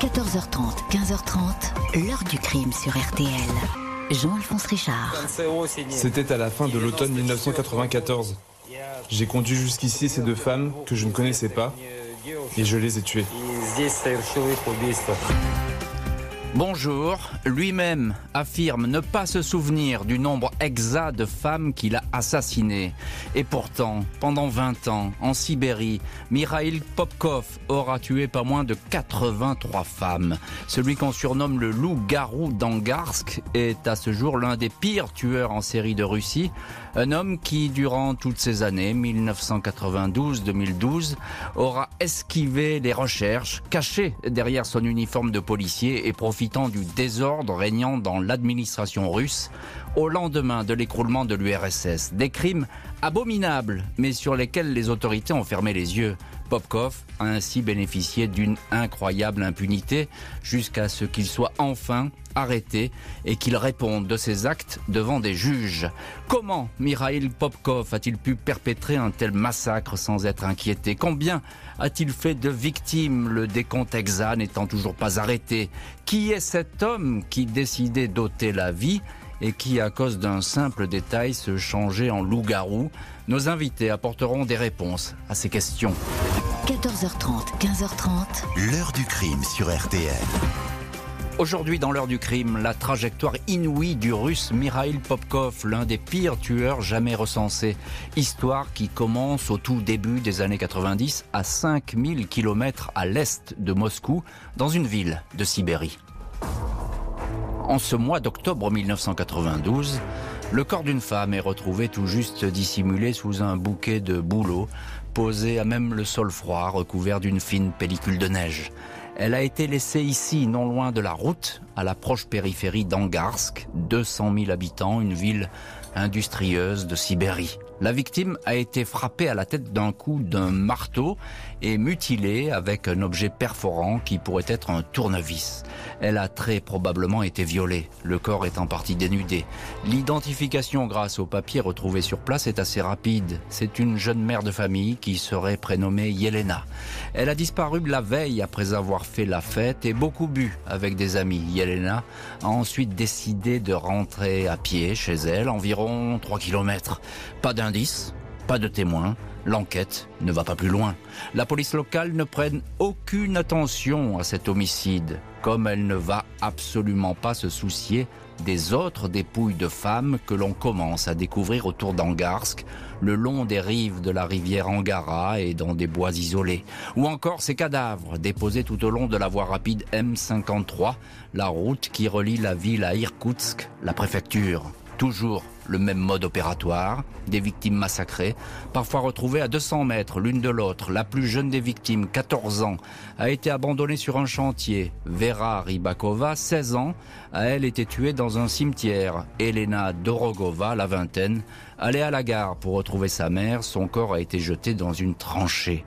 14h30, 15h30, l'heure du crime sur RTL. Jean-Alphonse Richard. C'était à la fin de l'automne 1994. J'ai conduit jusqu'ici ces deux femmes que je ne connaissais pas et je les ai tuées. Bonjour, lui-même affirme ne pas se souvenir du nombre exact de femmes qu'il a assassinées. Et pourtant, pendant 20 ans, en Sibérie, Mikhail Popkov aura tué pas moins de 83 femmes. Celui qu'on surnomme le loup-garou d'Angarsk est à ce jour l'un des pires tueurs en série de Russie. Un homme qui, durant toutes ces années, 1992-2012, aura esquivé les recherches, caché derrière son uniforme de policier et du désordre régnant dans l'administration russe au lendemain de l'écroulement de l'URSS. Des crimes abominables, mais sur lesquels les autorités ont fermé les yeux. Popkov a ainsi bénéficié d'une incroyable impunité jusqu'à ce qu'il soit enfin arrêté et qu'il réponde de ses actes devant des juges. Comment Mikhail Popkov a-t-il pu perpétrer un tel massacre sans être inquiété? Combien a-t-il fait de victimes Le décompte exact n'étant toujours pas arrêté? Qui est cet homme qui décidait d'ôter la vie et qui, à cause d'un simple détail, se changeait en loup-garou Nos invités apporteront des réponses à ces questions. 14h30, 15h30. L'heure du crime sur RTL. Aujourd'hui, dans l'heure du crime, la trajectoire inouïe du russe Mikhail Popkov, l'un des pires tueurs jamais recensés. Histoire qui commence au tout début des années 90 à 5000 km à l'est de Moscou, dans une ville de Sibérie. En ce mois d'octobre 1992, le corps d'une femme est retrouvé tout juste dissimulé sous un bouquet de bouleaux, posé à même le sol froid, recouvert d'une fine pellicule de neige. Elle a été laissée ici, non loin de la route, à la proche périphérie d'Angarsk, 200 000 habitants, une ville industrieuse de Sibérie. La victime a été frappée à la tête d'un coup d'un marteau et mutilée avec un objet perforant qui pourrait être un tournevis. Elle a très probablement été violée, le corps est en partie dénudé. L'identification grâce aux papiers retrouvés sur place est assez rapide. C'est une jeune mère de famille qui serait prénommée Yelena. Elle a disparu la veille après avoir fait la fête et beaucoup bu avec des amis. Yelena a ensuite décidé de rentrer à pied chez elle, environ 3 km. Pas d'indice, pas de témoins, l'enquête ne va pas plus loin. La police locale ne prenne aucune attention à cet homicide, comme elle ne va absolument pas se soucier des autres dépouilles de femmes que l'on commence à découvrir autour d'Angarsk, le long des rives de la rivière Angara et dans des bois isolés, ou encore ces cadavres déposés tout au long de la voie rapide M53, la route qui relie la ville à Irkoutsk, la préfecture. Toujours le même mode opératoire, des victimes massacrées, parfois retrouvées à 200 mètres l'une de l'autre. La plus jeune des victimes, 14 ans, a été abandonnée sur un chantier. Vera Rybakova, 16 ans, a elle été tuée dans un cimetière. Elena Dorogova, la vingtaine, allait à la gare pour retrouver sa mère. Son corps a été jeté dans une tranchée.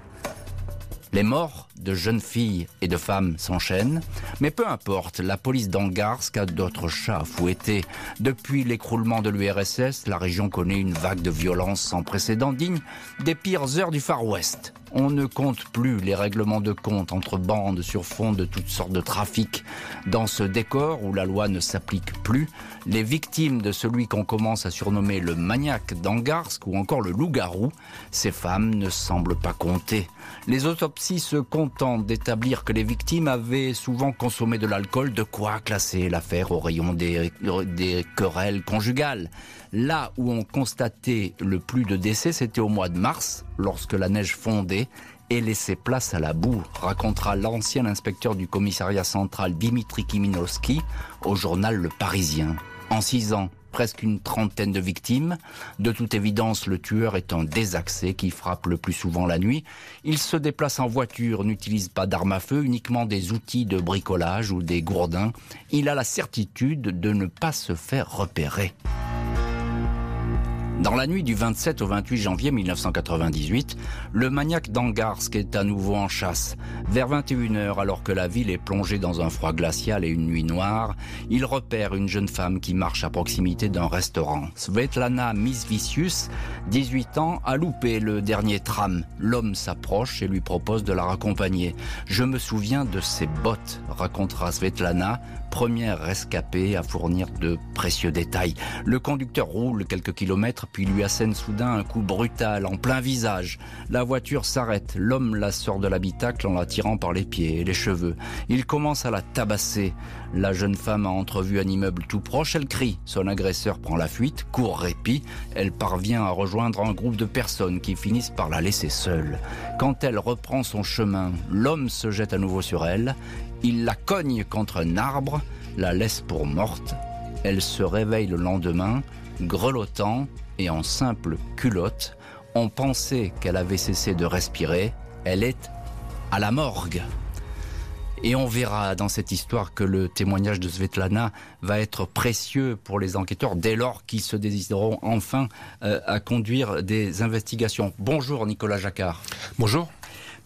Les morts de jeunes filles et de femmes s'enchaînent, mais peu importe, la police d'Angarsk a d'autres chats à fouetter. Depuis l'écroulement de l'URSS, la région connaît une vague de violence sans précédent digne des pires heures du Far West. On ne compte plus les règlements de compte entre bandes sur fond de toutes sortes de trafics. Dans ce décor où la loi ne s'applique plus, les victimes de celui qu'on commence à surnommer le maniaque d'Angarsk ou encore le loup-garou, ces femmes ne semblent pas compter. Les autopsies se contentent d'établir que les victimes avaient souvent consommé de l'alcool, de quoi classer l'affaire au rayon des, des querelles conjugales. Là où on constatait le plus de décès, c'était au mois de mars, lorsque la neige fondait et laissait place à la boue, racontera l'ancien inspecteur du commissariat central Dimitri Kiminowski au journal Le Parisien. En six ans, presque une trentaine de victimes. De toute évidence, le tueur est un désaxé qui frappe le plus souvent la nuit. Il se déplace en voiture, n'utilise pas d'armes à feu, uniquement des outils de bricolage ou des gourdins. Il a la certitude de ne pas se faire repérer. Dans la nuit du 27 au 28 janvier 1998, le maniaque d'Angarsk est à nouveau en chasse. Vers 21h, alors que la ville est plongée dans un froid glacial et une nuit noire, il repère une jeune femme qui marche à proximité d'un restaurant. Svetlana Misvicius, 18 ans, a loupé le dernier tram. L'homme s'approche et lui propose de la raccompagner. Je me souviens de ses bottes, racontera Svetlana, première rescapée à fournir de précieux détails. Le conducteur roule quelques kilomètres puis lui assène soudain un coup brutal en plein visage. La voiture s'arrête, l'homme la sort de l'habitacle en la tirant par les pieds et les cheveux. Il commence à la tabasser. La jeune femme a entrevu un immeuble tout proche, elle crie. Son agresseur prend la fuite, court répit. Elle parvient à rejoindre un groupe de personnes qui finissent par la laisser seule. Quand elle reprend son chemin, l'homme se jette à nouveau sur elle. Il la cogne contre un arbre, la laisse pour morte. Elle se réveille le lendemain, grelottant et en simple culotte. On pensait qu'elle avait cessé de respirer. Elle est à la morgue. Et on verra dans cette histoire que le témoignage de Svetlana va être précieux pour les enquêteurs dès lors qu'ils se décideront enfin euh, à conduire des investigations. Bonjour Nicolas Jacquard. Bonjour.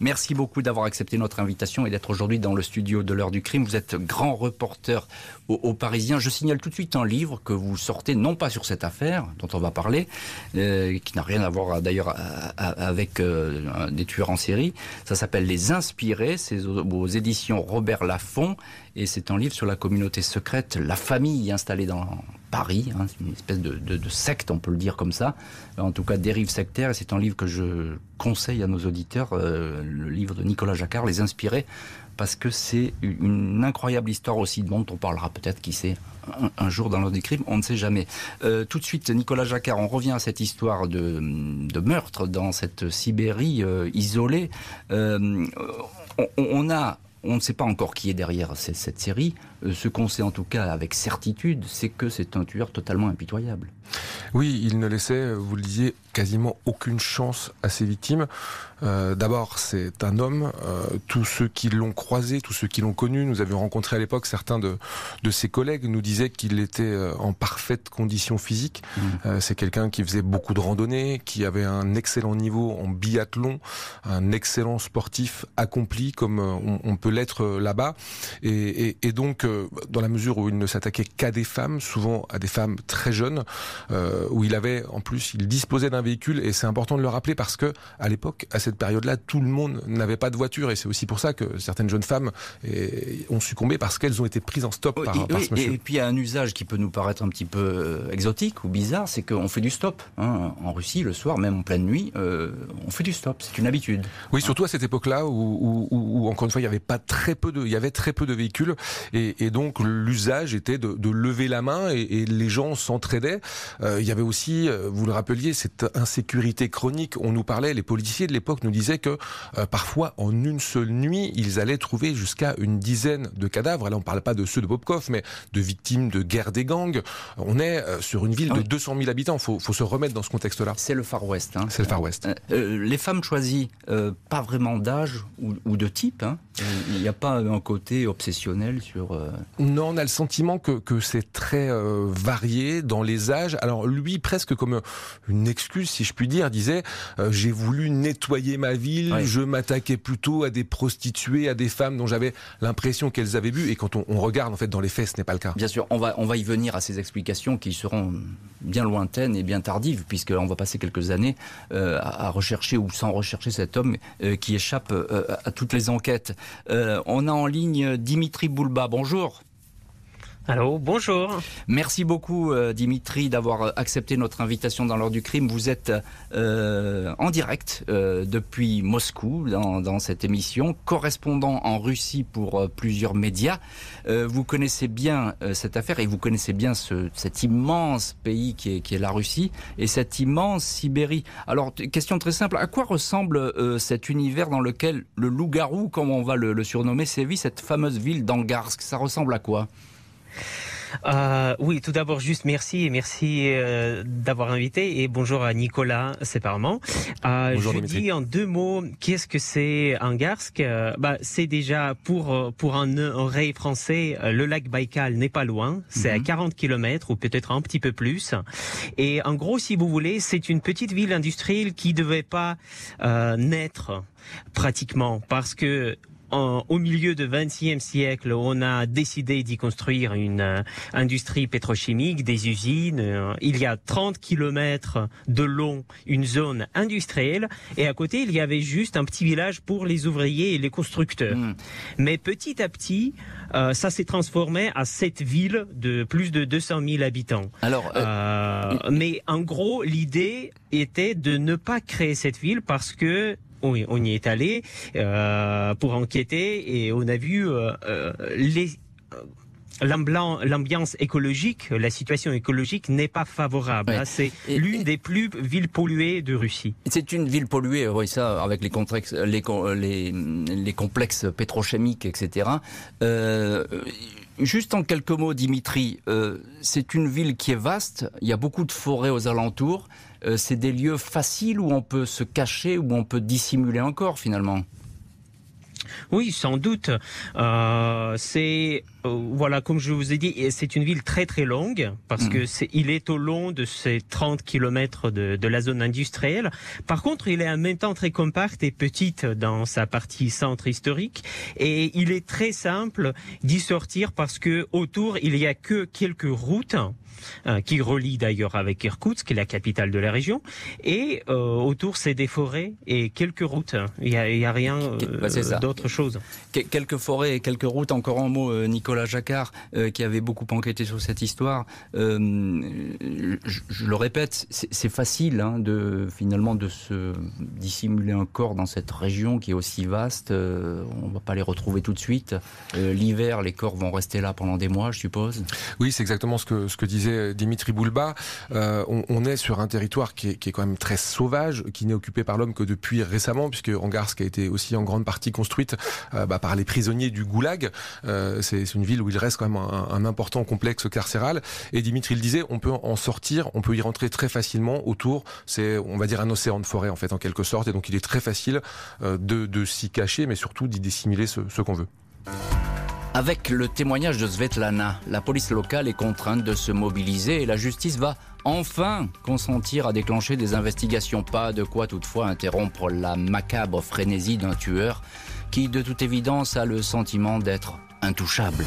Merci beaucoup d'avoir accepté notre invitation et d'être aujourd'hui dans le studio de l'heure du crime. Vous êtes grand reporter aux, Parisiens. Je signale tout de suite un livre que vous sortez, non pas sur cette affaire dont on va parler, euh, qui n'a rien à voir d'ailleurs avec euh, des tueurs en série. Ça s'appelle Les Inspirés, c'est aux, éditions Robert Laffont, et c'est un livre sur la communauté secrète, la famille installée dans Paris, hein, une espèce de, secte, on peut le dire comme ça, en tout cas dérive sectaire, et c'est un livre que je conseille à nos auditeurs, euh, le livre de Nicolas Jacquard, Les Inspirés, parce que c'est une incroyable histoire aussi dont on parlera peut-être, qui sait, un, jour dans l'ordre des crimes, on ne sait jamais. Euh, tout de suite, Nicolas Jacquard, on revient à cette histoire de, meurtre dans cette Sibérie euh, isolée. Euh, on ne sait pas encore qui est derrière cette, série. Ce qu'on sait en tout cas avec certitude, c'est que c'est un tueur totalement impitoyable. Oui, il ne laissait, vous le disiez, quasiment aucune chance à ses victimes. Euh, d'abord, c'est un homme. Euh, tous ceux qui l'ont croisé, tous ceux qui l'ont connu, nous avions rencontré à l'époque certains de, de ses collègues, nous disaient qu'il était euh, en parfaite condition physique. Mmh. c'est quelqu'un qui faisait beaucoup de randonnées, qui avait un excellent niveau en biathlon, un excellent sportif accompli comme on, peut l'être là-bas. Et, et, donc, dans la mesure où il ne s'attaquait qu'à des femmes, souvent à des femmes très jeunes, où il avait en plus, il disposait d'un véhicule, et c'est important de le rappeler parce que à l'époque, à cette période-là, tout le monde n'avait pas de voiture et c'est aussi pour ça que certaines jeunes femmes eh, ont succombé parce qu'elles ont été prises en stop par, ce monsieur. Et puis il y a un usage qui peut nous paraître un petit peu euh, exotique ou bizarre, c'est qu'on fait du stop. Hein. En Russie, le soir, même en pleine nuit, euh, on fait du stop. C'est une habitude. Oui, surtout à cette époque-là où, encore une fois, il y avait pas très peu de, il y avait très peu de véhicules et, donc l'usage était de, lever la main et, les gens s'entraidaient. Euh, il y avait aussi, vous le rappeliez, cette insécurité chronique. On nous parlait, les policiers de l'époque nous disait que euh, parfois en une seule nuit, ils allaient trouver jusqu'à une dizaine de cadavres. Là, on ne parle pas de ceux de Bobkov, mais de victimes de guerre des gangs. On est euh, sur une ville de 200 000 habitants. Il faut, se remettre dans ce contexte-là. C'est le Far West. Hein. C'est le Far West. Euh, les femmes choisies, pas vraiment d'âge ou, de type. Hein. Il n'y a pas un côté obsessionnel sur. Non, on a le sentiment que, que c'est très varié dans les âges. Alors lui, presque comme une excuse, si je puis dire, disait j'ai voulu nettoyer ma ville, je m'attaquais plutôt à des prostituées, à des femmes dont j'avais l'impression qu'elles avaient bu. Et quand on, regarde, en fait, dans les faits, ce n'est pas le cas. Bien sûr, on va, on va y venir à ces explications qui seront bien lointaines et bien tardives, puisqu'on va passer quelques années euh, à, rechercher ou sans rechercher cet homme euh, qui échappe euh, à toutes les enquêtes. on a en ligne Dimitri Boulba. Bonjour. Bonjour. Allô, bonjour. Merci beaucoup euh, Dimitri d'avoir euh, accepté notre invitation dans l'heure du crime. Vous êtes euh, en direct depuis Moscou dans, cette émission, correspondant en Russie pour plusieurs médias. vous connaissez bien cette affaire et vous connaissez bien ce, cet immense pays qui est, qui est, la Russie et cette immense Sibérie. Alors, question très simple, à quoi ressemble cet univers dans lequel le loup-garou, comme on va le, le surnommer, sévit, cette fameuse ville d'Angarsk? Ça ressemble à quoi? Euh, oui, tout d'abord, juste merci et merci euh, d'avoir invité et bonjour à Nicolas séparément. Euh, Bonjour, je Dimitri. dis en deux mots, qu'est-ce que c'est un Garsk? Bah, C'est déjà pour pour un oreille français, euh, le lac Baïkal n'est pas loin, c'est à 40 km ou peut-être un petit peu plus. Et en gros, si vous voulez, c'est une petite ville industrielle qui devait pas naître pratiquement parce que en- au milieu du XXe siècle, on a décidé d'y construire une euh, industrie pétrochimique, des usines. Euh, il y a 30 kilomètres de long, une zone industrielle, et à côté, il y avait juste un petit village pour les ouvriers et les constructeurs. Mm. Mais petit à petit, euh, ça s'est transformé à cette ville de plus de 200 000 habitants. Alors, mais en gros, l'idée était de ne pas créer cette ville parce que on y est allé euh, pour enquêter et on a vu euh, euh, les l'ambiance écologique, la situation écologique n'est pas favorable. Ouais. hein. C'est l'une des plus villes polluées de Russie. C'est une ville polluée, oui, ça, avec les, complexes, les, com- les, les complexes pétrochimiques, etc. Euh, juste en quelques mots, Dimitri, euh, c'est une ville qui est vaste, il y a beaucoup de forêts aux alentours. Euh, c'est des lieux faciles où on peut se cacher, où on peut dissimuler encore, finalement. Oui, sans doute. Euh, c'est euh, voilà, comme je vous ai dit, c'est une ville très très longue parce Mhm. que c'est il est au long de ces 30 kilomètres de, de la zone industrielle. Par contre, il est en même temps très compact et petite dans sa partie centre historique et il est très simple d'y sortir parce que autour il y a que quelques routes qui relient d'ailleurs avec Irkoutsk, qui est la capitale de la région, et euh, autour c'est des forêts et quelques routes. Il y a, rien euh, Bah, d'autre chose. Que- Quelques forêts et quelques routes, encore un mot, euh, Nicolas Jacquard, euh, qui avait beaucoup enquêté sur cette histoire. Euh, je, je le répète, c'est facile hein, de finalement de se dissimuler un corps dans cette région qui est aussi vaste. Euh, on va pas les retrouver tout de suite. Euh, L'hiver, les corps vont rester là pendant des mois, je suppose. Oui, c'est exactement ce que, ce que disait Dimitri Boulba. Euh, on, est sur un territoire qui est, quand même très sauvage, qui n'est occupé par l'homme que depuis récemment, puisque Angarsk a été aussi en grande partie construite euh, bah, par les prisonniers du Goulag. Euh, c'est une ville où il reste quand même un, important complexe carcéral. Et Dimitri le disait, on peut en sortir, on peut y rentrer très facilement autour. C'est, on va dire, un océan de forêt en fait, en quelque sorte. Et donc, il est très facile euh, de, s'y cacher, mais surtout d'y dissimuler ce qu'on veut. Avec le témoignage de Svetlana, la police locale est contrainte de se mobiliser et la justice va enfin consentir à déclencher des investigations. Pas de quoi toutefois interrompre la macabre frénésie d'un tueur qui, de toute évidence, a le sentiment d'être intouchable.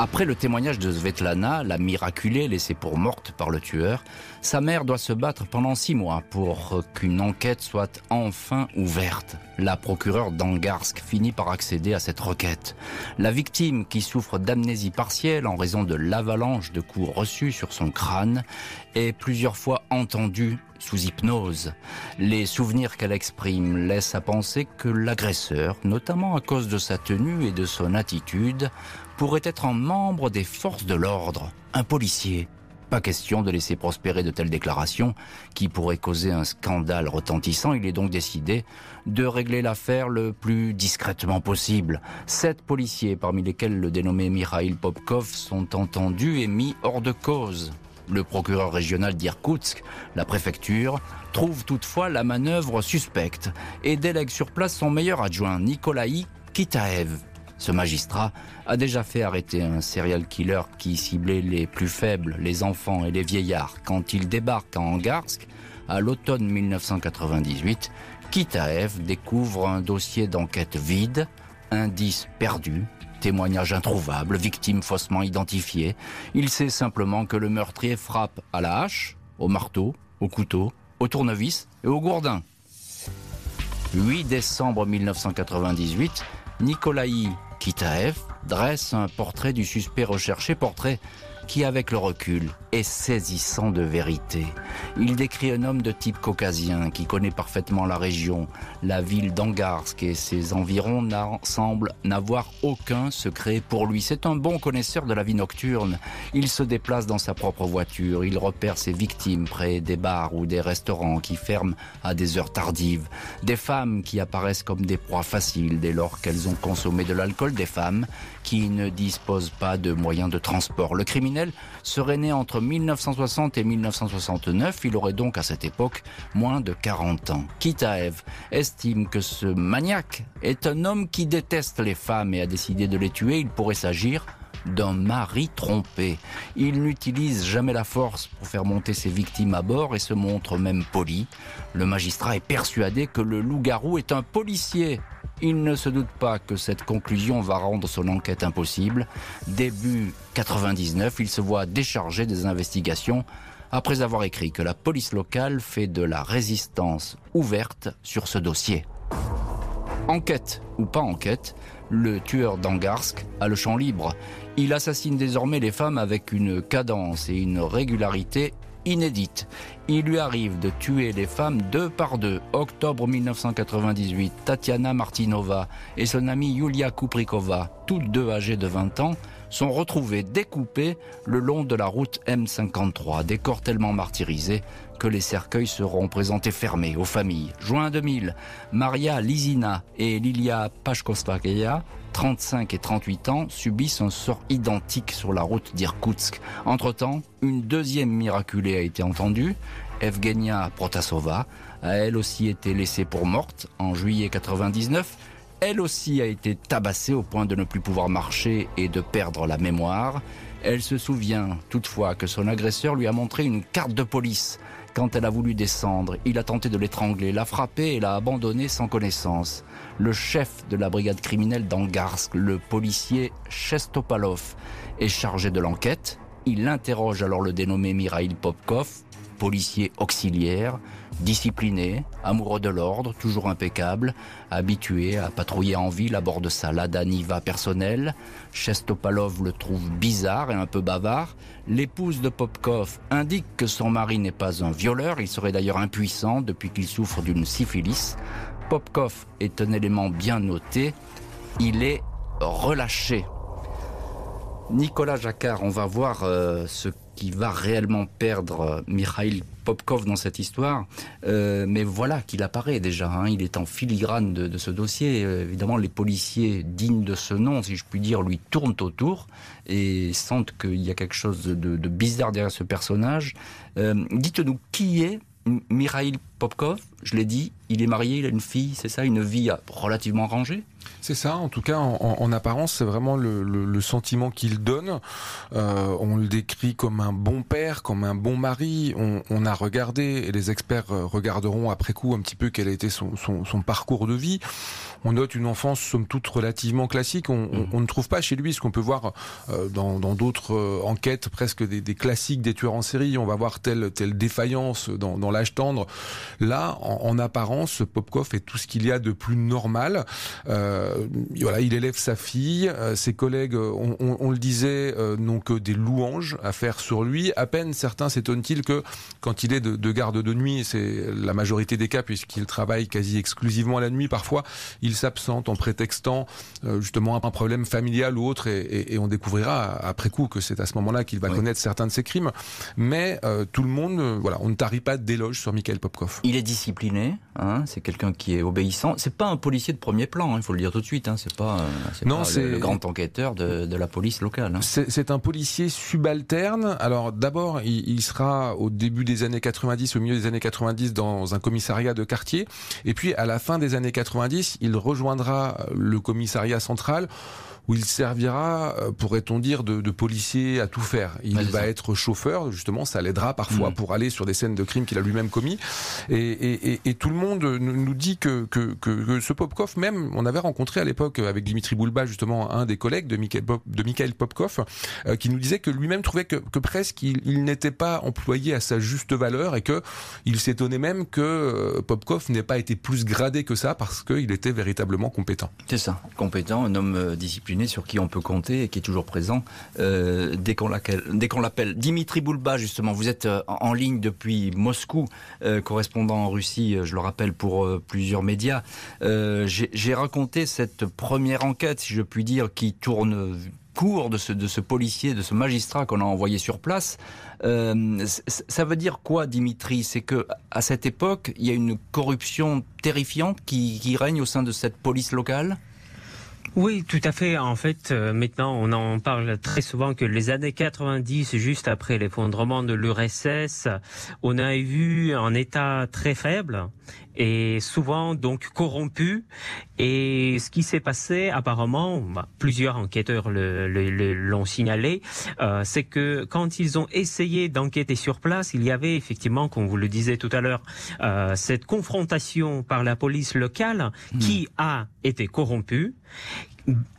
Après le témoignage de Svetlana, la miraculée laissée pour morte par le tueur, sa mère doit se battre pendant six mois pour qu'une enquête soit enfin ouverte. La procureure d'Angarsk finit par accéder à cette requête. La victime, qui souffre d'amnésie partielle en raison de l'avalanche de coups reçus sur son crâne, est plusieurs fois entendue sous hypnose. Les souvenirs qu'elle exprime laissent à penser que l'agresseur, notamment à cause de sa tenue et de son attitude, pourrait être un membre des forces de l'ordre, un policier. Pas question de laisser prospérer de telles déclarations qui pourraient causer un scandale retentissant. Il est donc décidé de régler l'affaire le plus discrètement possible. Sept policiers, parmi lesquels le dénommé Mikhail Popkov, sont entendus et mis hors de cause. Le procureur régional d'Irkoutsk, la préfecture, trouve toutefois la manœuvre suspecte et délègue sur place son meilleur adjoint, Nikolaï Kitaev. Ce magistrat a déjà fait arrêter un serial killer qui ciblait les plus faibles, les enfants et les vieillards. Quand il débarque à Angarsk, à l'automne 1998, Kitaev découvre un dossier d'enquête vide, indices perdus, témoignages introuvables, victimes faussement identifiées. Il sait simplement que le meurtrier frappe à la hache, au marteau, au couteau, au tournevis et au gourdin. 8 décembre 1998, Nikolaï Kitaev dresse un portrait du suspect recherché, portrait qui, avec le recul, est saisissant de vérité. Il décrit un homme de type caucasien qui connaît parfaitement la région. La ville d'Angarsk et ses environs semblent n'avoir aucun secret pour lui. C'est un bon connaisseur de la vie nocturne. Il se déplace dans sa propre voiture. Il repère ses victimes près des bars ou des restaurants qui ferment à des heures tardives. Des femmes qui apparaissent comme des proies faciles dès lors qu'elles ont consommé de l'alcool. Des femmes qui ne disposent pas de moyens de transport. Le criminel serait né entre 1960 et 1969. Il aurait donc à cette époque moins de 40 ans. Kitaev estime que ce maniaque est un homme qui déteste les femmes et a décidé de les tuer. Il pourrait s'agir d'un mari trompé. Il n'utilise jamais la force pour faire monter ses victimes à bord et se montre même poli. Le magistrat est persuadé que le loup-garou est un policier il ne se doute pas que cette conclusion va rendre son enquête impossible. Début 99, il se voit déchargé des investigations après avoir écrit que la police locale fait de la résistance ouverte sur ce dossier. Enquête ou pas enquête, le tueur d'Angarsk a le champ libre. Il assassine désormais les femmes avec une cadence et une régularité inédite. Il lui arrive de tuer les femmes deux par deux. Octobre 1998, Tatiana Martinova et son amie Yulia Kuprikova, toutes deux âgées de 20 ans, sont retrouvées découpées le long de la route M53, des corps tellement martyrisés que les cercueils seront présentés fermés aux familles. Juin 2000, Maria Lizina et Lilia Pashkovskaya 35 et 38 ans, subissent un sort identique sur la route d'Irkoutsk. Entre-temps, une deuxième miraculée a été entendue. Evgenia Protasova a elle aussi été laissée pour morte en juillet 99. Elle aussi a été tabassée au point de ne plus pouvoir marcher et de perdre la mémoire. Elle se souvient toutefois que son agresseur lui a montré une carte de police. Quand elle a voulu descendre, il a tenté de l'étrangler, l'a frappée et l'a abandonnée sans connaissance le chef de la brigade criminelle d'Angarsk, le policier Chestopalov, est chargé de l'enquête. Il interroge alors le dénommé Mirail Popkov, policier auxiliaire, discipliné, amoureux de l'ordre, toujours impeccable, habitué à patrouiller en ville à bord de sa Lada Niva personnelle. Chestopalov le trouve bizarre et un peu bavard. L'épouse de Popkov indique que son mari n'est pas un violeur, il serait d'ailleurs impuissant depuis qu'il souffre d'une syphilis. Popkov est un élément bien noté. Il est relâché. Nicolas Jacquard, on va voir euh, ce qui va réellement perdre euh, Mikhail Popkov dans cette histoire. Euh, mais voilà qu'il apparaît déjà. Hein. il est en filigrane de, ce dossier. évidemment, les policiers dignes de ce nom, si je puis dire, lui tournent autour et sentent qu'il y a quelque chose de, bizarre derrière ce personnage. Dites-nous qui est Mikhail Popkov, je l'ai dit, il est marié, il a une fille, c'est ça, une vie relativement rangée? C'est ça, en tout cas, en, apparence, c'est vraiment le, sentiment qu'il donne. Euh, on le décrit comme un bon père, comme un bon mari. On, a regardé, et les experts regarderont après coup un petit peu quel a été son, parcours de vie. On note une enfance, somme toute, relativement classique. On, mmh. ne trouve pas chez lui ce qu'on peut voir euh, dans d'autres euh, enquêtes, presque des, classiques des tueurs en série. On va voir telle, telle défaillance dans, l'âge tendre. Là, en, apparence, Popkov est tout ce qu'il y a de plus normal. Euh, voilà, il élève sa fille. Euh, ses collègues, on, on, le disait, euh, n'ont que des louanges à faire sur lui. À peine certains s'étonnent-ils que quand il est de, de garde de nuit, c'est la majorité des cas puisqu'il travaille quasi exclusivement la nuit, parfois il s'absente en prétextant justement un problème familial ou autre, et, et, on découvrira après coup que c'est à ce moment-là qu'il va connaître certains de ses crimes. Mais tout le monde, voilà, on ne tarit pas d'éloges sur Mikhail Popkov. Il est discipliné, hein, c'est quelqu'un qui est obéissant. C'est pas un policier de premier plan, hein, il faut le dire tout de suite. Hein, c'est pas, euh, non, c'est le, grand enquêteur de, la police locale. Hein. C'est un policier subalterne. Alors d'abord, il, sera au début des années 90, au milieu des années 90, dans un commissariat de quartier. Et puis à la fin des années 90, il rejoindra le commissariat central où il servira, euh, pourrait-on dire, de, de, policier à tout faire. Il va être chauffeur, justement, ça l'aidera parfois mm. pour aller sur des scènes de crime qu'il a lui-même commis. Et, et, et, tout le monde nous dit que, que, que, ce Popkov, même, on avait rencontré à l'époque avec Dimitri Boulba, justement, un des collègues de Mikhail, de Mikhail Popkov, euh, qui nous disait que lui-même trouvait que, que presque il, n'était pas employé à sa juste valeur et que il s'étonnait même que euh, Popkov n'ait pas été plus gradé que ça parce qu'il était véritablement compétent. C'est ça, compétent, un homme discipliné sur qui on peut compter et qui est toujours présent euh, dès qu'on l'appelle. Dimitri Boulba, justement, vous êtes euh, en ligne depuis Moscou, correspondant en Russie, je le rappelle, pour plusieurs médias. J'ai raconté cette première enquête, si je puis dire, qui tourne cours de ce, policier, de ce magistrat qu'on a envoyé sur place. Euh, ça veut dire quoi, Dimitri? C'est que à cette époque, il y a une corruption terrifiante qui règne au sein de cette police locale? Oui, tout à fait. En fait, euh, maintenant, on en parle très souvent que les années 90, juste après l'effondrement de l'URSS, on a vu un État très faible et souvent donc corrompu. Et ce qui s'est passé, apparemment, bah, plusieurs enquêteurs l'ont le, signalé, euh, c'est que quand ils ont essayé d'enquêter sur place, il y avait effectivement, comme vous le disiez tout à l'heure, euh, cette confrontation par la police locale hmm. qui a été corrompue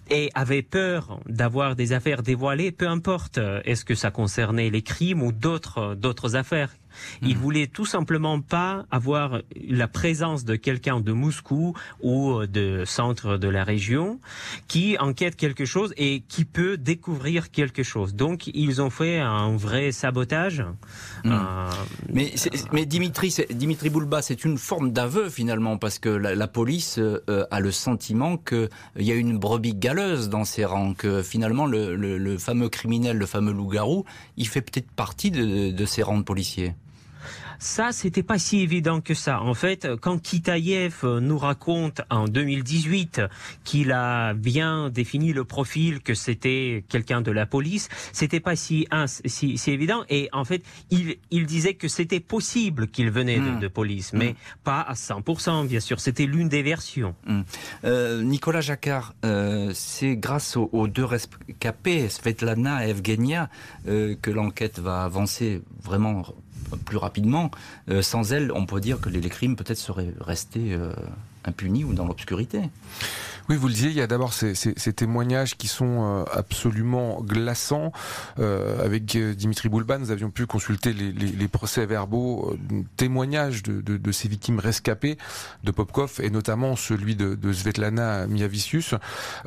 et avait peur d'avoir des affaires dévoilées, peu importe euh, est-ce que ça concernait les crimes ou d'autres d'autres affaires il mhm. voulait tout simplement pas avoir la présence de quelqu'un de Moscou ou de centre de la région qui enquête quelque chose et qui peut découvrir quelque chose. Donc ils ont fait un vrai sabotage. Mhm. Euh, mais, mais Dimitri, Dimitri Boulba, c'est une forme d'aveu finalement parce que la, police euh, a le sentiment qu'il y a une brebis galeuse dans ses rangs, que finalement le, fameux criminel, le fameux loup-garou, il fait peut-être partie de, de ces rangs de policiers. Ça, c'était pas si évident que ça. En fait, quand Kitaïev euh, nous raconte en 2018 qu'il a bien défini le profil, que c'était quelqu'un de la police, c'était pas si, si, si, évident. Et en fait, il, il disait que c'était possible qu'il venait de, de, police, mais hmm. pas à 100%, bien sûr. C'était l'une des versions. Hmm. Euh, Nicolas Jacquard, euh, c'est grâce aux, aux, deux rescapés, Svetlana et Evgenia, euh, que l'enquête va avancer vraiment plus rapidement. Euh, sans elle, on peut dire que les, crimes peut-être seraient restés euh, impunis ou dans l'obscurité. Oui, vous le disiez, il y a d'abord ces, ces, ces, témoignages qui sont euh, absolument glaçants. Euh, avec euh, Dimitri Boulba, nous avions pu consulter les, les, les procès-verbaux, témoignages de, de, de, ces victimes rescapées de Popkov, et notamment celui de, de Svetlana Miavicius,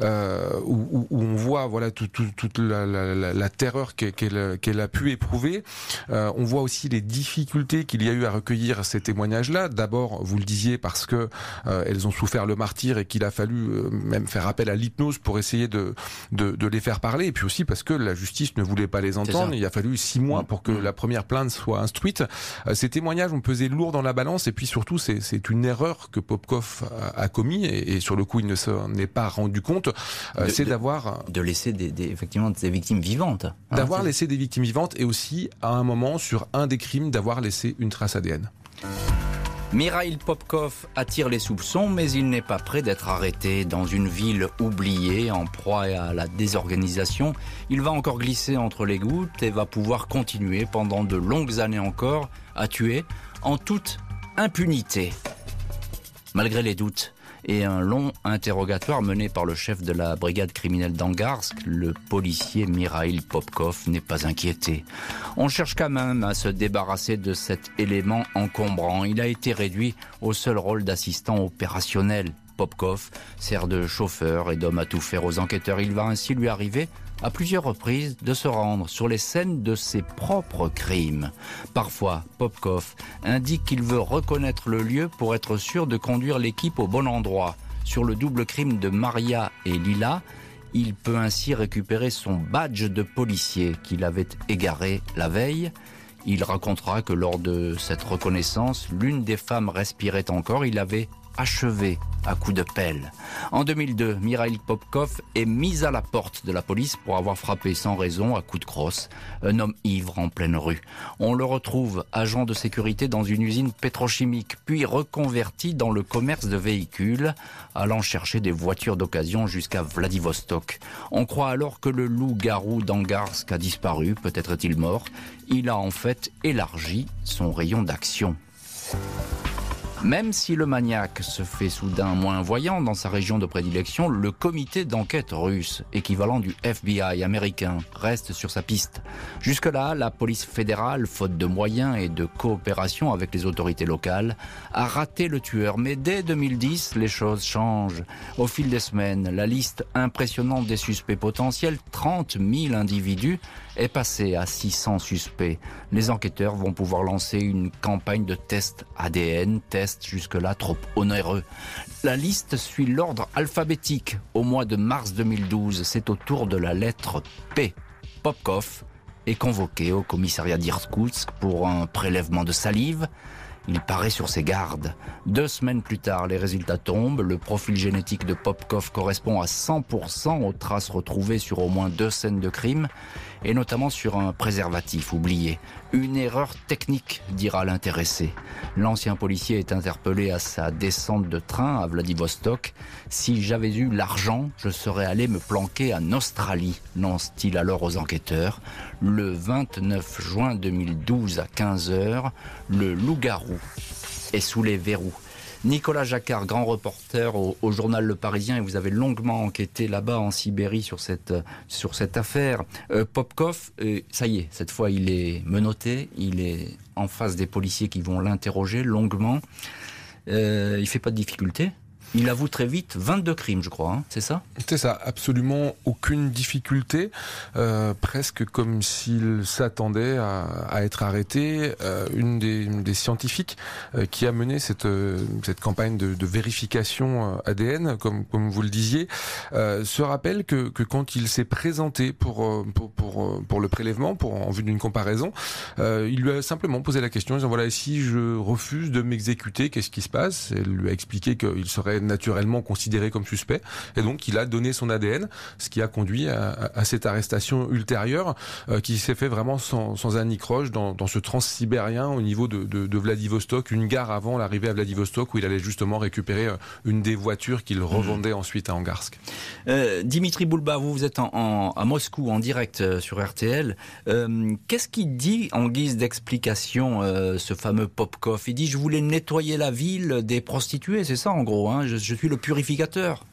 euh, où, où, on voit voilà toute tout, toute la, la, la, terreur qu'elle qu'elle a pu éprouver. Euh, on voit aussi les difficultés qu'il y a eu à recueillir ces témoignages-là. D'abord, vous le disiez, parce que elles ont souffert le martyr et qu'il a fallu même faire appel à l'hypnose pour essayer de, de, les faire parler. Et puis aussi parce que la justice ne voulait pas les entendre. Il a fallu six mois pour que mm. la première plainte soit instruite. Euh, ces témoignages ont pesé lourd dans la balance. Et puis surtout, c'est une erreur que Popkov a, commis. Et, sur le coup, il ne s'en est pas rendu compte. Euh, c'est d'avoir... De laisser des, effectivement des victimes vivantes. Hein, d'avoir laissé des victimes vivantes et aussi, à un moment, sur un des crimes, d'avoir laissé une trace ADN. Mikhail Popkov attire les soupçons, mais il n'est pas prêt d'être arrêté. Dans une ville oubliée, en proie à la désorganisation, il va encore glisser entre les gouttes et va pouvoir continuer pendant de longues années encore à tuer en toute impunité. Malgré les doutes, et un long interrogatoire mené par le chef de la brigade criminelle d'Angarsk, le policier Mirail Popkov, n'est pas inquiété. On cherche quand même à se débarrasser de cet élément encombrant. Il a été réduit au seul rôle d'assistant opérationnel. Popkov sert de chauffeur et d'homme à tout faire aux enquêteurs. Il va ainsi lui arriver à plusieurs reprises de se rendre sur les scènes de ses propres crimes. Parfois, Popkov indique qu'il veut reconnaître le lieu pour être sûr de conduire l'équipe au bon endroit. Sur le double crime de Maria et Lila, il peut ainsi récupérer son badge de policier qu'il avait égaré la veille. Il racontera que lors de cette reconnaissance, l'une des femmes respirait encore. Il avait achevé à coups de pelle. En 2002, Mirail Popkov est mis à la porte de la police pour avoir frappé sans raison à coups de crosse un homme ivre en pleine rue. On le retrouve agent de sécurité dans une usine pétrochimique, puis reconverti dans le commerce de véhicules, allant chercher des voitures d'occasion jusqu'à Vladivostok. On croit alors que le loup-garou d'Angarsk a disparu, peut-être est-il mort. Il a en fait élargi son rayon d'action. Même si le maniaque se fait soudain moins voyant dans sa région de prédilection, le comité d'enquête russe, équivalent du FBI américain, reste sur sa piste. Jusque-là, la police fédérale, faute de moyens et de coopération avec les autorités locales, a raté le tueur. Mais dès 2010, les choses changent. Au fil des semaines, la liste impressionnante des suspects potentiels, 30 000 individus, est passée à 600 suspects. Les enquêteurs vont pouvoir lancer une campagne de tests ADN, tests jusque-là trop onéreux. La liste suit l'ordre alphabétique. Au mois de mars 2012, c'est au tour de la lettre P. Popkov est convoqué au commissariat d'Irkoutsk pour un prélèvement de salive. Il paraît sur ses gardes. Deux semaines plus tard, les résultats tombent. Le profil génétique de Popkov correspond à 100% aux traces retrouvées sur au moins deux scènes de crime et notamment sur un préservatif oublié. Une erreur technique, dira l'intéressé. L'ancien policier est interpellé à sa descente de train à Vladivostok. Si j'avais eu l'argent, je serais allé me planquer en Australie, lance-t-il alors aux enquêteurs. Le 29 juin 2012 à 15h, le loup-garou est sous les verrous. Nicolas Jacquard, grand reporter au, journal Le Parisien, et vous avez longuement enquêté là-bas en Sibérie sur cette, sur affaire. Euh, Popkov, euh, ça y est, cette fois il est menotté, il est en face des policiers qui vont l'interroger longuement. Euh, il fait pas de difficulté il avoue très vite 22 crimes, je crois, hein, c'est ça? C'est ça, absolument aucune difficulté, euh, presque comme s'il s'attendait à, être arrêté. Euh, une, des, scientifiques euh, qui a mené cette, cette campagne de, vérification ADN, comme, vous le disiez, se rappelle que, que quand il s'est présenté pour, pour, pour, le prélèvement, pour en vue d'une comparaison, il lui a simplement posé la question, disant voilà, si je refuse de m'exécuter, qu'est-ce qui se passe? Elle lui a expliqué qu'il serait naturellement considéré comme suspect. Et donc, il a donné son ADN, ce qui a conduit à, cette arrestation ultérieure euh, qui s'est fait vraiment sans, sans un nicroche dans, dans ce transsibérien au niveau de, de, de, Vladivostok, une gare avant l'arrivée à Vladivostok où il allait justement récupérer euh, une des voitures qu'il revendait ensuite à Angarsk. Euh, Dimitri Boulba, vous, vous êtes en, à Moscou en direct sur RTL. Qu'est-ce qu'il dit en guise d'explication, ce fameux Popkov? Il dit je voulais nettoyer la ville des prostituées, c'est ça en gros. Hein je, suis le purificateur.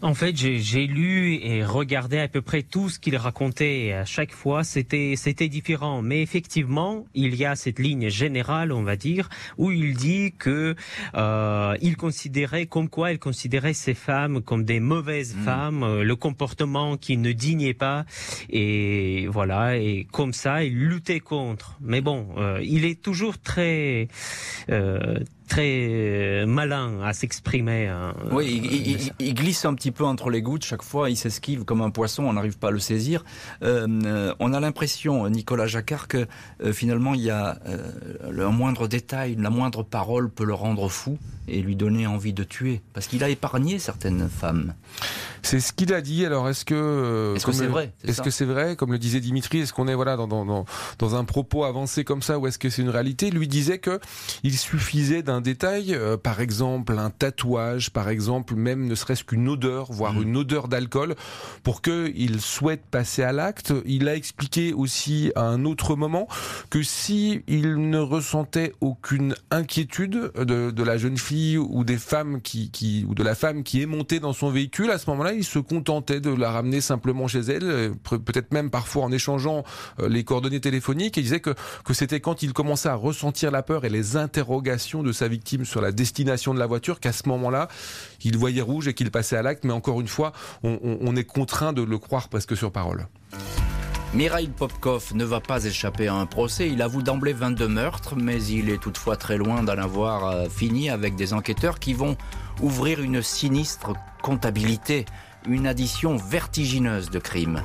En fait, j'ai lu et regardé à peu près tout ce qu'il racontait. À chaque fois, c'était c'était différent. Mais effectivement, il y a cette ligne générale, on va dire, où il dit que euh, il considérait, comme quoi il considérait ces femmes comme des mauvaises hmm. femmes, euh, le comportement qui ne dignait pas, et voilà. Et comme ça, il luttait contre. Mais bon, euh, il est toujours très euh, très euh, malin à s'exprimer. Hein. Oui, il, glisse un petit peu entre les gouttes chaque fois, il s'esquive comme un poisson, on n'arrive pas à le saisir. Euh, euh, on a l'impression, Nicolas Jacquard, que finalement il y a le moindre détail, la moindre parole peut le rendre fou et lui donner envie de tuer, parce qu'il a épargné certaines femmes. C'est ce qu'il a dit. Alors est-ce que est-ce que c'est vrai Est-ce que c'est vrai, comme le disait Dimitri Est-ce qu'on est voilà dans, dans, dans, un propos avancé comme ça, ou est-ce que c'est une réalité? Lui disait que il suffisait d'un détail, euh, par exemple un tatouage, par exemple même ne serait-ce qu'une odeur, voire mm. une odeur d'alcool, pour que il souhaite passer à l'acte. Il a expliqué aussi à un autre moment que si il ne ressentait aucune inquiétude de, de la jeune fille ou des femmes qui, qui ou de la femme qui est montée dans son véhicule, à ce moment-là, il se contentait de la ramener simplement chez elle, peut-être même parfois en échangeant euh, les coordonnées téléphoniques. Et il disait que que c'était quand il commençait à ressentir la peur et les interrogations de sa victime sur la destination de la voiture qu'à ce moment-là, il voyait rouge et qu'il passait à l'acte. Mais encore une fois, on, est contraint de le croire presque sur parole. Mirail Popkov ne va pas échapper à un procès. Il avoue d'emblée 22 meurtres, mais il est toutefois très loin d'en avoir euh, fini avec des enquêteurs qui vont ouvrir une sinistre comptabilité, une addition vertigineuse de crimes.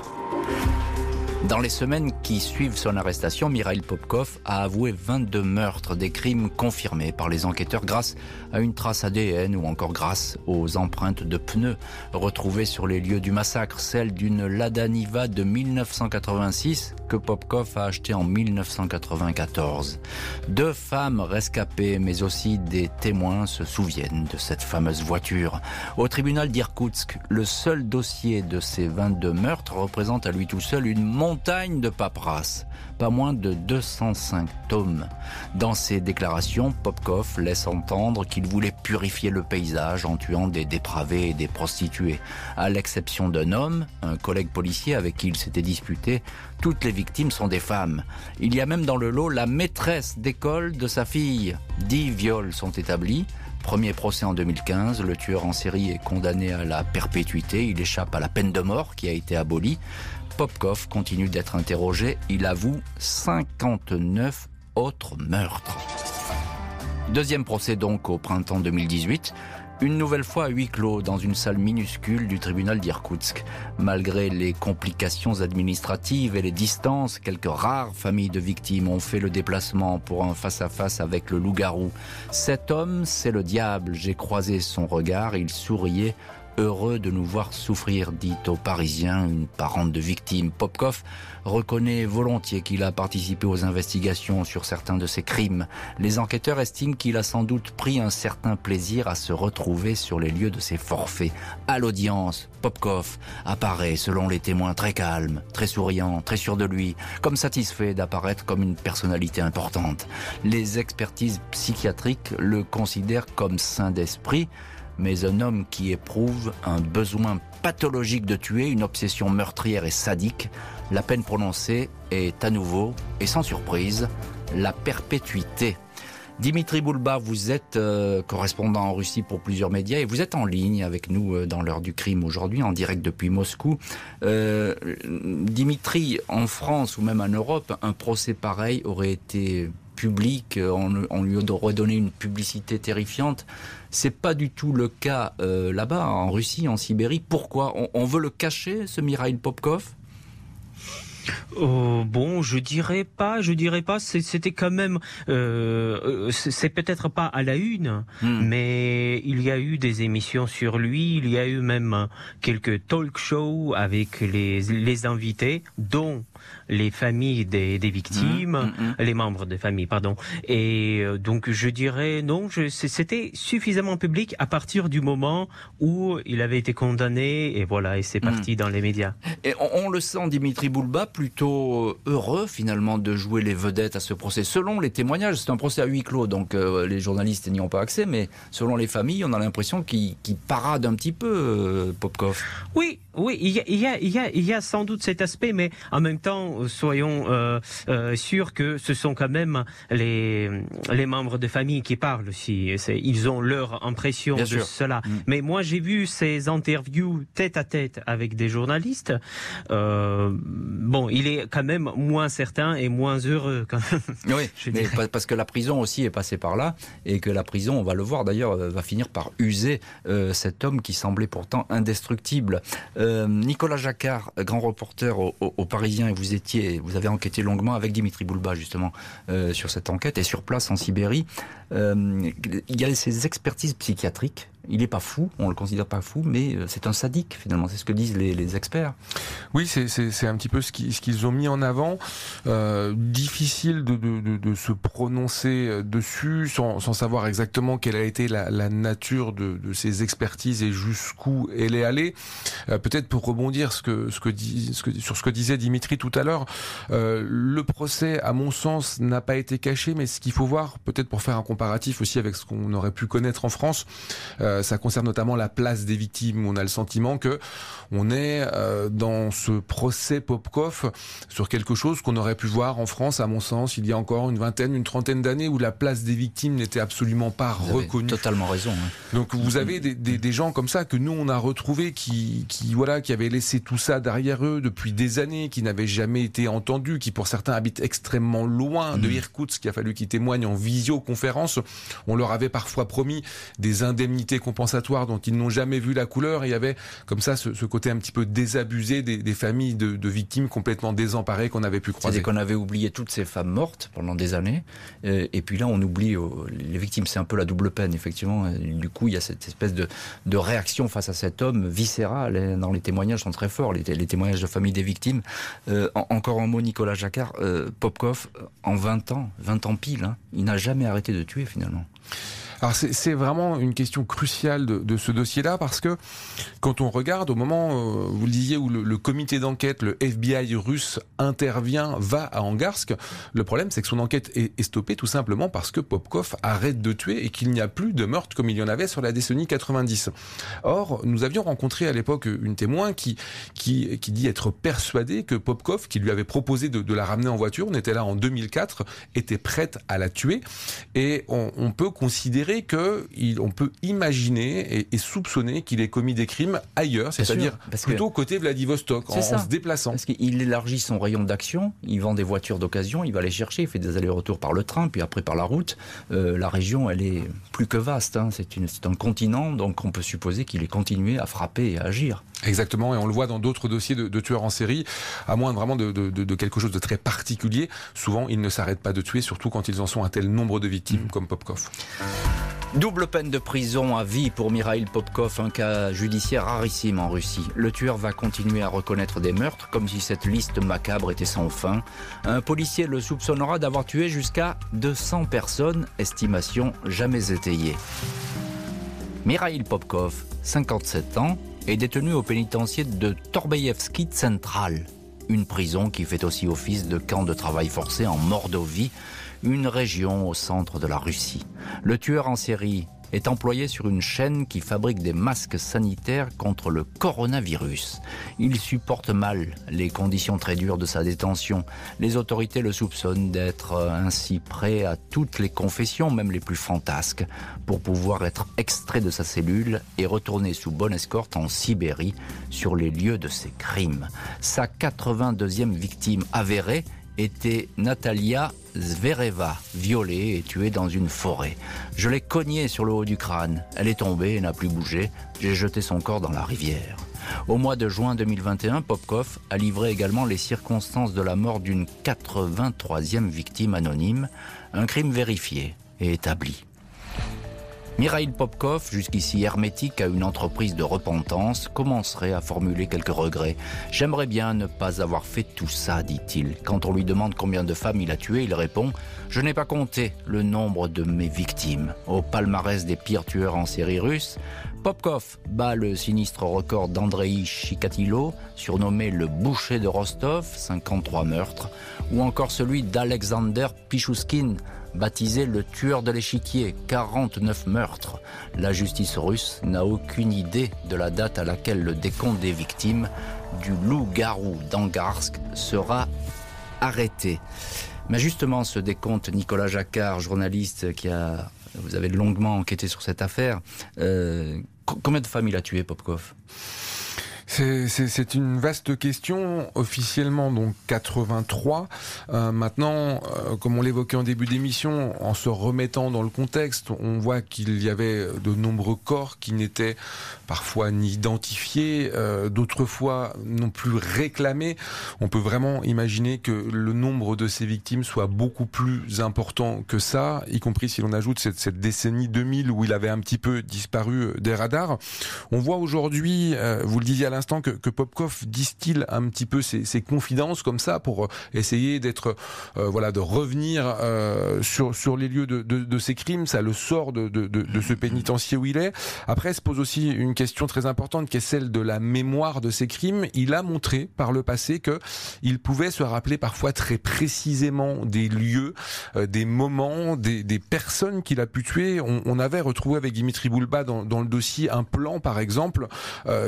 Dans les semaines qui suivent son arrestation, Mirail Popkov a avoué 22 meurtres, des crimes confirmés par les enquêteurs grâce à une trace ADN ou encore grâce aux empreintes de pneus retrouvées sur les lieux du massacre, celle d'une Lada Niva de 1986 que Popkov a acheté en 1994. Deux femmes rescapées, mais aussi des témoins se souviennent de cette fameuse voiture. Au tribunal d'Irkoutsk, le seul dossier de ces 22 meurtres représente à lui tout seul une montagne de paperasse pas moins de 205 tomes. Dans ses déclarations, Popkov laisse entendre qu'il voulait purifier le paysage en tuant des dépravés et des prostituées. À l'exception d'un homme, un collègue policier avec qui il s'était disputé, toutes les victimes sont des femmes. Il y a même dans le lot la maîtresse d'école de sa fille. Dix viols sont établis. Premier procès en 2015, le tueur en série est condamné à la perpétuité, il échappe à la peine de mort qui a été abolie. Popkov continue d'être interrogé. Il avoue 59 autres meurtres. Deuxième procès donc au printemps 2018. Une nouvelle fois à huis clos dans une salle minuscule du tribunal d'Irkoutsk. Malgré les complications administratives et les distances, quelques rares familles de victimes ont fait le déplacement pour un face-à-face avec le loup-garou. Cet homme, c'est le diable. J'ai croisé son regard, il souriait heureux de nous voir souffrir, dit aux Parisiens une parente de victime. Popkov reconnaît volontiers qu'il a participé aux investigations sur certains de ces crimes. Les enquêteurs estiment qu'il a sans doute pris un certain plaisir à se retrouver sur les lieux de ses forfaits. À l'audience, Popkov apparaît, selon les témoins, très calme, très souriant, très sûr de lui, comme satisfait d'apparaître comme une personnalité importante. Les expertises psychiatriques le considèrent comme saint d'esprit, mais un homme qui éprouve un besoin pathologique de tuer, une obsession meurtrière et sadique, la peine prononcée est à nouveau, et sans surprise, la perpétuité. Dimitri Boulba, vous êtes euh, correspondant en Russie pour plusieurs médias et vous êtes en ligne avec nous euh, dans l'heure du crime aujourd'hui, en direct depuis Moscou. Euh, Dimitri, en France ou même en Europe, un procès pareil aurait été public, on, on lui aurait donné une publicité terrifiante. C'est pas du tout le cas euh, là-bas, en Russie, en Sibérie. Pourquoi on, on, veut le cacher, ce Mirail Popkov? Oh, bon, je dirais pas, je dirais pas. C'était quand même, euh, c'est peut-être pas à la une, hmm. mais il y a eu des émissions sur lui. Il y a eu même quelques talk shows avec les, les invités, dont les familles des, des victimes, mmh, mmh, mmh. les membres des familles, pardon. Et euh, donc je dirais non, c'était suffisamment public à partir du moment où il avait été condamné et voilà, et c'est parti dans les médias. Et on, on, le sent, Dimitri Boulba, plutôt euh, heureux finalement de jouer les vedettes à ce procès. Selon les témoignages, c'est un procès à huis clos, donc euh, les journalistes n'y ont pas accès, mais selon les familles, on a l'impression qu'il qu parade un petit peu, euh, Popkov. Oui, oui, il, y a, il, y a, il y a sans doute cet aspect, mais en même temps, soyons euh, euh, sûrs que ce sont quand même les, les membres de famille qui parlent aussi. Ils ont leur impression Bien de sûr. cela. Mm. Mais moi, j'ai vu ces interviews tête à tête avec des journalistes. Euh, bon, il est quand même moins certain et moins heureux. Quand même, oui, mais parce que la prison aussi est passée par là et que la prison, on va le voir d'ailleurs, va finir par user euh, cet homme qui semblait pourtant indestructible. Euh, Nicolas Jacquard, grand reporter au, au, au, Parisien, et vous vous avez enquêté longuement avec Dimitri Boulba justement euh, sur cette enquête et sur place en Sibérie. Euh, il y a ces expertises psychiatriques il n'est pas fou, on le considère pas fou, mais euh, c'est un sadique finalement, c'est ce que disent les, les experts. Oui, c'est un petit peu ce qu'ils qu ont mis en avant. Euh, difficile de, de, de, de, se prononcer euh, dessus sans, sans, savoir exactement quelle a été la, la nature de, ces expertises et jusqu'où elle est allée. Euh, Peut-être pour rebondir ce que, ce que dit, ce que, sur ce que disait Dimitri tout à l'heure, euh, le procès, à mon sens, n'a pas été caché, mais ce qu'il faut voir, peut-être pour faire un comparatif aussi avec ce qu'on aurait pu connaître en France, euh, ça concerne notamment la place des victimes. On a le sentiment que on est euh, dans ce procès Popkov sur quelque chose qu'on aurait pu voir en France, à mon sens, il y a encore une vingtaine, une trentaine d'années, où la place des victimes n'était absolument pas vous reconnue. Totalement raison. Hein. Donc vous avez des, des, des, gens comme ça que nous on a retrouvés qui, qui voilà, qui avaient laissé tout ça derrière eux depuis des années, qui n'avaient jamais été entendus, qui pour certains habitent extrêmement loin de Irkoutsk, qui a fallu qu'ils témoignent en visioconférence. On leur avait parfois promis des indemnités compensatoire dont ils n'ont jamais vu la couleur. il y avait comme ça ce, côté un petit peu désabusé des, familles de, victimes complètement désemparées qu'on avait pu croiser. C'est qu'on avait oublié toutes ces femmes mortes pendant des années. Euh, et puis là, on oublie euh, les victimes. C'est un peu la double peine, effectivement. Du coup, il y a cette espèce de, réaction face à cet homme viscéral. Dans les témoignages sont très forts, les, témoignages de famille des victimes. encore un mot, Nicolas Jacquard. Popkov, en 20 ans, 20 ans pile, hein, il n'a jamais arrêté de tuer finalement. C'est vraiment une question cruciale de, ce dossier-là parce que quand on regarde au moment, euh, vous le disiez, où le, comité d'enquête, le FBI russe intervient, va à Angarsk, le problème c'est que son enquête est, stoppée tout simplement parce que Popkov arrête de tuer et qu'il n'y a plus de meurtres comme il y en avait sur la décennie 90. Or, nous avions rencontré à l'époque une témoin qui, qui, dit être persuadée que Popkov, qui lui avait proposé de, la ramener en voiture, on était là en 2004, était prête à la tuer et on peut considérer que on peut imaginer et, soupçonner qu'il ait commis des crimes ailleurs, c'est-à-dire plutôt côté Vladivostok, en, en, se déplaçant. Parce qu'il élargit son rayon d'action, il vend des voitures d'occasion, il va les chercher, il fait des allers-retours par le train, puis après par la route. Euh, la région, elle est plus que vaste, hein. c'est un continent, donc on peut supposer qu'il ait continué à frapper et à agir. Exactement, et on le voit dans d'autres dossiers de, tueurs en série, à moins vraiment de, quelque chose de très particulier. Souvent, ils ne s'arrêtent pas de tuer, surtout quand ils en sont un tel nombre de victimes, mm. comme Popkov. Double peine de prison à vie pour Mikhail Popkov, un cas judiciaire rarissime en Russie. Le tueur va continuer à reconnaître des meurtres, comme si cette liste macabre était sans fin. Un policier le soupçonnera d'avoir tué jusqu'à 200 personnes, estimation jamais étayée. Mikhail Popkov, 57 ans, est détenu au pénitencier de Torbeyevski Central, une prison qui fait aussi office de camp de travail forcé en Mordovie, une région au centre de la Russie. Le tueur en série est employé sur une chaîne qui fabrique des masques sanitaires contre le coronavirus. Il supporte mal les conditions très dures de sa détention. Les autorités le soupçonnent d'être ainsi prêt à toutes les confessions, même les plus fantasques, pour pouvoir être extrait de sa cellule et retourner sous bonne escorte en Sibérie sur les lieux de ses crimes. Sa 82e victime avérée était Natalia Zvereva, violée et tuée dans une forêt. Je l'ai cognée sur le haut du crâne. Elle est tombée et n'a plus bougé. J'ai jeté son corps dans la rivière. Au mois de juin 2021, Popkov a livré également les circonstances de la mort d'une 83e victime anonyme, un crime vérifié et établi. Mikhail Popkov, jusqu'ici hermétique à une entreprise de repentance, commencerait à formuler quelques regrets. J'aimerais bien ne pas avoir fait tout ça, dit-il. Quand on lui demande combien de femmes il a tuées, il répond Je n'ai pas compté le nombre de mes victimes. Au palmarès des pires tueurs en série russe, Popkov bat le sinistre record d'Andrei Chikatilo, surnommé le boucher de Rostov, 53 meurtres, ou encore celui d'Alexander Pichuskin, baptisé le tueur de l'échiquier, 49 meurtres. La justice russe n'a aucune idée de la date à laquelle le décompte des victimes du loup-garou d'Angarsk sera arrêté. Mais justement, ce décompte, Nicolas Jacquard, journaliste qui a, vous avez longuement enquêté sur cette affaire, euh, combien de familles a tué Popkov? C'est une vaste question. Officiellement, donc 83. Euh, maintenant, euh, comme on l'évoquait en début d'émission, en se remettant dans le contexte, on voit qu'il y avait de nombreux corps qui n'étaient parfois ni identifiés, euh, d'autres fois non plus réclamés. On peut vraiment imaginer que le nombre de ces victimes soit beaucoup plus important que ça, y compris si l'on ajoute cette, cette, décennie 2000 où il avait un petit peu disparu des radars. On voit aujourd'hui, vous le disiez à l'instant, que, que Popkov distille un petit peu ses, ses, confidences comme ça pour essayer d'être, euh, voilà, de revenir euh, sur sur les lieux de, de, de, crimes. Ça le sort de, de, de ce pénitencier où il est. Après, se pose aussi une question très importante qui est celle de la mémoire de ces crimes. Il a montré par le passé que il pouvait se rappeler parfois très précisément des lieux, euh, des moments, des, des personnes qu'il a pu tuer. On, on, avait retrouvé avec Dimitri Boulba dans, dans, le dossier un plan, par exemple,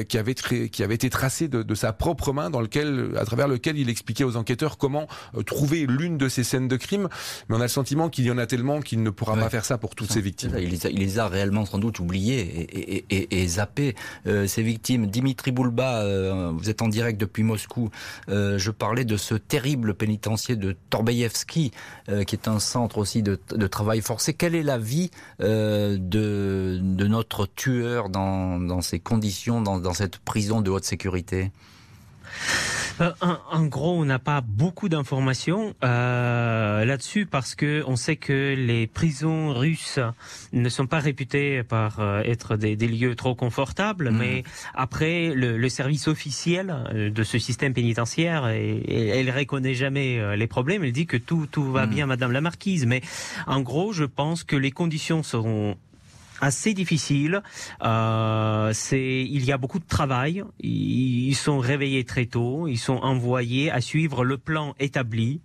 qui avait très, qui avait été tracé de, de, sa propre main, dans lequel, à travers lequel il expliquait aux enquêteurs comment trouver l'une de ces scènes de crime. Mais on a le sentiment qu'il y en a tellement qu'il ne pourra pas faire ça pour toutes ses victimes. il, les a, il, les a, réellement sans doute oubliées et, et, et, et zappées. Euh, ces victimes, Dimitri Boulba, euh, vous êtes en direct depuis Moscou. Euh, je parlais de ce terrible pénitencier de Torbeïevski, euh, qui est un centre aussi de, de, travail forcé. Quelle est la vie euh, de, de, notre tueur dans, dans ces conditions, dans, dans cette prison de haute sécurité euh, en, en, gros, on n'a pas beaucoup d'informations euh, là-dessus parce que on sait que les prisons russes ne sont pas réputées par euh, être des, des, lieux trop confortables, mmh. mais après le, le, service officiel de ce système pénitentiaire, et, et elle reconnaît jamais les problèmes. Elle dit que tout tout va mmh. bien, Madame la Marquise, mais en gros, je pense que les conditions seront assez difficile. Euh, c'est, il y a beaucoup de travail. Ils sont réveillés très tôt. Ils sont envoyés à suivre le plan établi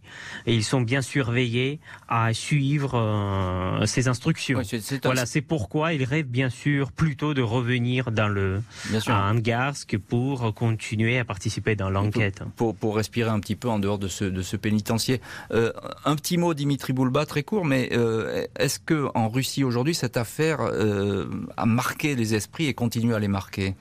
et ils sont bien surveillés à suivre euh, ces instructions. Voilà, c'est pourquoi ils rêvent bien sûr plutôt de revenir dans le à Angarsk pour continuer à participer dans l'enquête. Pour, pour, pour, respirer un petit peu en dehors de ce, de ce pénitencier. Euh, un petit mot, Dimitri Boulba, très court, mais euh, est-ce que en Russie aujourd'hui cette affaire euh, à marquer les esprits et continue à les marquer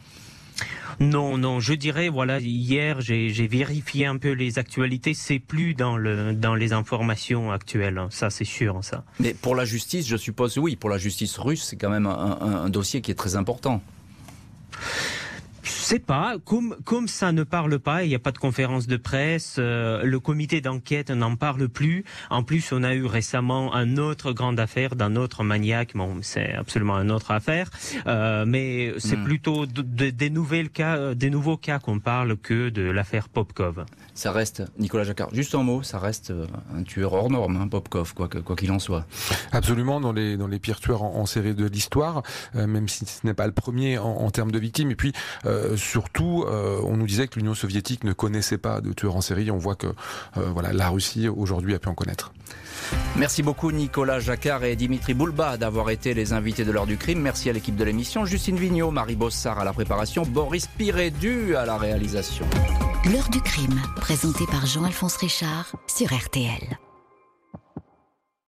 non, non, je dirais, voilà, hier j'ai vérifié un peu les actualités, c'est plus dans, le, dans les informations actuelles, hein. ça c'est sûr. ça. Mais pour la justice, je suppose, oui, pour la justice russe, c'est quand même un, un, un dossier qui est très important sais pas, comme comme ça ne parle pas, il n'y a pas de conférence de presse, euh, le comité d'enquête n'en parle plus. En plus, on a eu récemment un autre grande affaire d'un autre maniaque. Bon, c'est absolument une autre affaire, euh, mais c'est hmm. plutôt de, de, des nouvelles cas, euh, des nouveaux cas qu'on parle que de l'affaire Popkov. Ça reste Nicolas Jacquard. Juste un mot, ça reste un tueur hors norme, hein, Popkov, quoi qu'il quoi qu'il en soit. Absolument, dans les dans les pires tueurs en, en série de l'histoire, euh, même si ce n'est pas le premier en, en termes de victimes. Et puis euh, surtout, euh, on nous disait que l'Union soviétique ne connaissait pas de tueurs en série. On voit que euh, voilà, la Russie aujourd'hui a pu en connaître. Merci beaucoup Nicolas Jacquard et Dimitri Boulba d'avoir été les invités de l'heure du crime. Merci à l'équipe de l'émission, Justine Vignot, Marie Bossard à la préparation, Boris Pirédu à la réalisation. L'heure du crime, présenté par Jean-Alphonse Richard sur RTL.